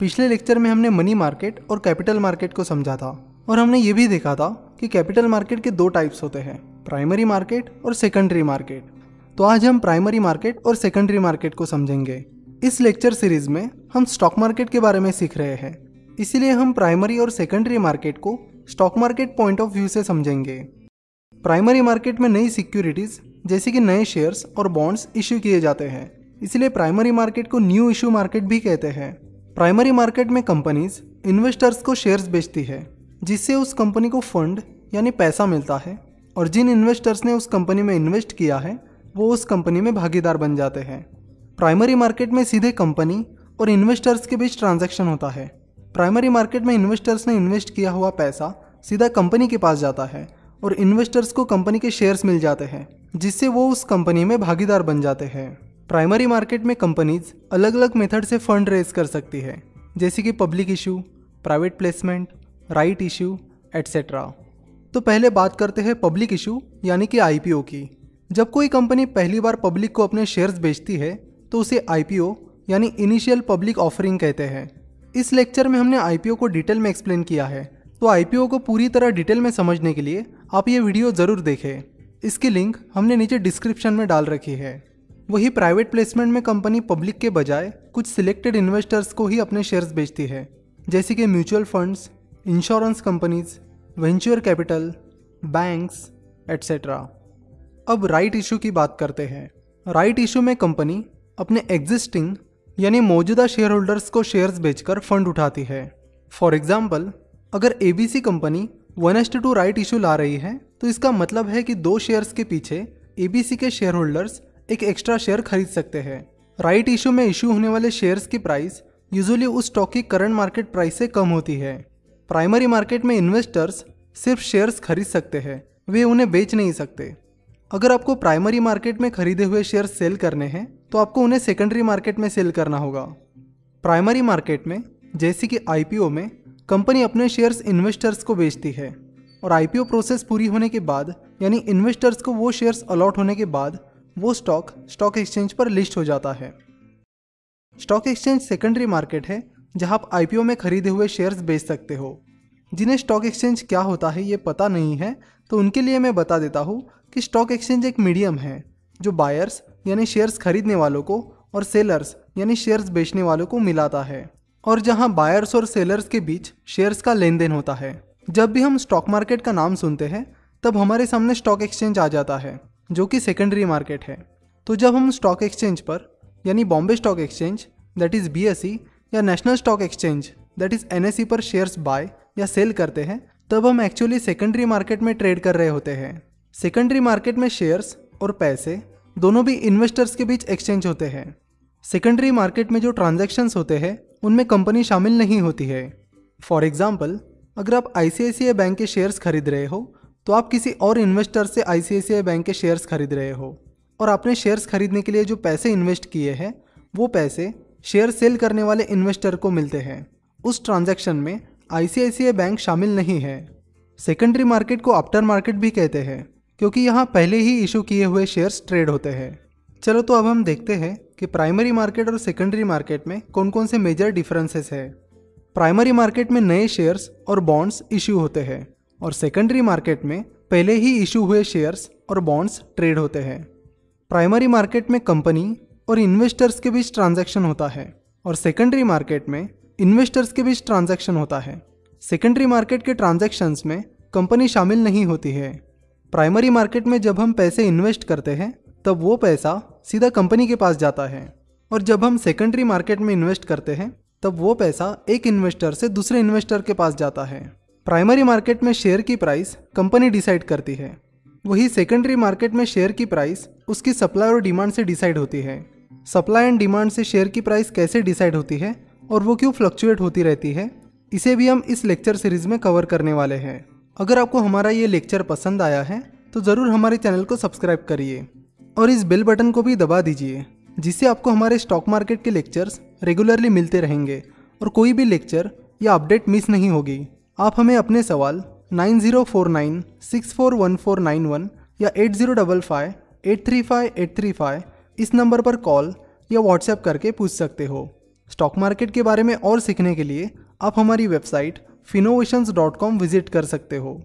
पिछले लेक्चर में हमने मनी मार्केट और कैपिटल मार्केट को समझा था और हमने ये भी देखा था कि कैपिटल मार्केट के दो टाइप्स होते हैं, प्राइमरी मार्केट और सेकेंडरी मार्केट। तो आज हम प्राइमरी मार्केट और सेकेंडरी मार्केट को समझेंगे। इस लेक्चर सीरीज़ में हम स्टॉक मार्केट के बारे में सीख रहे हैं, इसीलिए हम प्राइमरी और सेकेंडरी मार्केट को stock market point of view से समझेंगे। प्राइमरी मार्केट में नई सिक्योरिटीज, जैसे कि नए शेयर्स और बॉन्ड्स इश्यू किए जाते हैं, इसलिए प्राइमरी मार्केट को न्यू इशू मार्केट भी कहते हैं। प्राइमरी मार्केट में कंपनीज़ इन्वेस्टर्स को शेयर्स बेचती है, जिससे उस कंपनी को फंड यानी पैसा मिलता है, और जिन इन्वेस्टर्स ने उस कंपनी में इन्वेस्ट किया है, वो उस कंपनी में भागीदार बन जाते हैं। प्राइमरी मार्केट में सीधे कंपनी और इन्वेस्टर्स के बीच ट्रांजैक्शन होता है। प्राइमरी मार्केट में इन्वेस्टर्स ने इन्वेस्ट किया हुआ पैसा सीधा कंपनी के पास जाता है, और इन्वेस्टर्स को कंपनी के शेयर्स मिल जाते हैं, जिससे वो उस कंपनी में भागीदार बन जाते हैं। प्राइमरी मार्केट में कंपनीज़ अलग अलग मेथड से फंड रेज कर सकती है, जैसे कि public issue private placement right issue etcetera तो पहले बात करते हैं पब्लिक इशू यानी कि आईपीओ की। जब कोई कंपनी पहली बार पब्लिक को अपने शेयर्स बेचती है तो उसे आईपीओ यानी इनिशियल पब्लिक ऑफरिंग कहते हैं। इस लेक्चर में हमने आईपीओ को डिटेल में एक्सप्लेन किया है। तो आईपीओ को पूरी तरह डिटेल में समझने के लिए आप ये वीडियो ज़रूर देखें। इसकी लिंक हमने नीचे डिस्क्रिप्शन में डाल रखी है। वही प्राइवेट प्लेसमेंट में कंपनी पब्लिक के बजाय कुछ सिलेक्टेड इन्वेस्टर्स को ही अपने शेयर्स बेचती है। जैसे कि mutual funds insurance companies venture capital banks etcetera अब राइट इशू की बात करते हैं। राइट इशू में कंपनी अपने एग्जिस्टिंग यानी मौजूदा शेयर होल्डर्स को शेयर्स बेचकर फंड उठाती है। फॉर एग्ज़ाम्पल अगर एबीसी कंपनी वन एस्ट टू राइट इशू ला रही है तो इसका मतलब है कि दो शेयर्स के पीछे एबीसी के शेयर होल्डर्स एक एक्स्ट्रा शेयर खरीद सकते हैं। राइट इशू में इशू होने वाले शेयर्स की प्राइस यूजुअली उस स्टॉक की करंट मार्केट प्राइस से कम होती है। प्राइमरी मार्केट में इन्वेस्टर्स सिर्फ़ शेयर्स खरीद सकते हैं, वे उन्हें बेच नहीं सकते। अगर आपको प्राइमरी मार्केट में खरीदे हुए शेयर सेल करने हैं तो आपको उन्हें सेकेंडरी मार्केट में सेल करना होगा। प्राइमरी मार्केट में, जैसे कि आईपीओ में कंपनी अपने शेयर्स इन्वेस्टर्स को बेचती है। और आईपीओ प्रोसेस पूरी होने के बाद, यानी इन्वेस्टर्स को वो शेयर्स अलॉट होने के बाद वो स्टॉक स्टॉक एक्सचेंज पर लिस्ट हो जाता है। स्टॉक एक्सचेंज सेकेंडरी मार्केट है, जहाँ आप आईपीओ में खरीदे हुए शेयर्स बेच सकते हो। जिन्हें स्टॉक एक्सचेंज क्या होता है ये पता नहीं है तो उनके लिए मैं बता देता हूँ कि स्टॉक एक्सचेंज एक मीडियम है, जो बायर्स यानी शेयर्स खरीदने वालों को और सेलर्स यानी शेयर्स बेचने वालों को मिलाता है, और जहाँ बायर्स और सेलर्स के बीच शेयर्स का लेन देन होता है। जब भी हम स्टॉक मार्केट का नाम सुनते हैं, तब हमारे सामने स्टॉक एक्सचेंज आ जाता है। जो कि सेकेंडरी मार्केट है। तो जब हम स्टॉक एक्सचेंज पर, यानी Bombay stock exchange that is B या national stock exchange that is N पर शेयर्स बाय या सेल करते हैं, तब हम एक्चुअली सेकेंडरी मार्केट में ट्रेड कर रहे होते हैं। सेकेंडरी मार्केट में शेयर्स और पैसे दोनों भी इन्वेस्टर्स के बीच एक्सचेंज होते हैं। सेकेंडरी मार्केट में जो ट्रांजेक्शन्स होते हैं, उनमें कंपनी शामिल नहीं होती है। फॉर एग्ज़ाम्पल अगर आप ICICI बैंक के शेयर्स खरीद रहे हो तो आप किसी और इन्वेस्टर से आई बैंक के शेयर्स खरीद रहे हो और आपने शेयर्स खरीदने के लिए जो पैसे इन्वेस्ट किए हैं, वो पैसे शेयर सेल करने वाले इन्वेस्टर को मिलते हैं। उस ट्रांजैक्शन में आई बैंक शामिल नहीं है। सेकेंडरी मार्केट को आफ्टर मार्केट भी कहते हैं, क्योंकि यहाँ पहले ही इशू किए हुए शेयर्स ट्रेड होते हैं। चलो तो अब हम देखते हैं कि प्राइमरी मार्केट और सेकेंडरी मार्केट में कौन कौन से मेजर डिफरेंसेस है। प्राइमरी मार्केट में नए शेयर्स और बॉन्ड्स इशू होते हैं। और सेकेंडरी मार्केट में पहले ही इशू हुए शेयर्स और बॉन्ड्स ट्रेड होते हैं। प्राइमरी मार्केट में कंपनी और इन्वेस्टर्स के बीच ट्रांजैक्शन होता है और सेकेंडरी मार्केट में इन्वेस्टर्स के बीच ट्रांजैक्शन होता है। सेकेंडरी मार्केट के ट्रांजैक्शंस में कंपनी शामिल नहीं होती है। प्राइमरी मार्केट में जब हम पैसे इन्वेस्ट करते हैं, तब वो पैसा सीधा कंपनी के पास जाता है और जब हम सेकेंडरी मार्केट में इन्वेस्ट करते हैं, तब वो पैसा एक इन्वेस्टर से दूसरे इन्वेस्टर के पास जाता है। प्राइमरी मार्केट में शेयर की प्राइस कंपनी डिसाइड करती है। वही सेकेंडरी मार्केट में शेयर की प्राइस उसकी सप्लाई और डिमांड से डिसाइड होती है। सप्लाई एंड डिमांड से शेयर की प्राइस कैसे डिसाइड होती है और वो क्यों फ्लक्चुएट होती रहती है, इसे भी हम इस लेक्चर सीरीज़ में कवर करने वाले हैं। अगर आपको हमारा ये लेक्चर पसंद आया है तो ज़रूर हमारे चैनल को सब्सक्राइब करिए और इस बेल बटन को भी दबा दीजिए, जिससे आपको हमारे स्टॉक मार्केट के लेक्चर्स रेगुलरली मिलते रहेंगे और कोई भी लेक्चर या अपडेट मिस नहीं होगी। आप हमें अपने सवाल nine zero four nine six four one four nine one या eight zero double five eight three five eight three five इस नंबर पर कॉल या व्हाट्सएप करके पूछ सकते हो। स्टॉक मार्केट के बारे में और सीखने के लिए आप हमारी वेबसाइट फिनोवेशंस विज़िट कर सकते हो।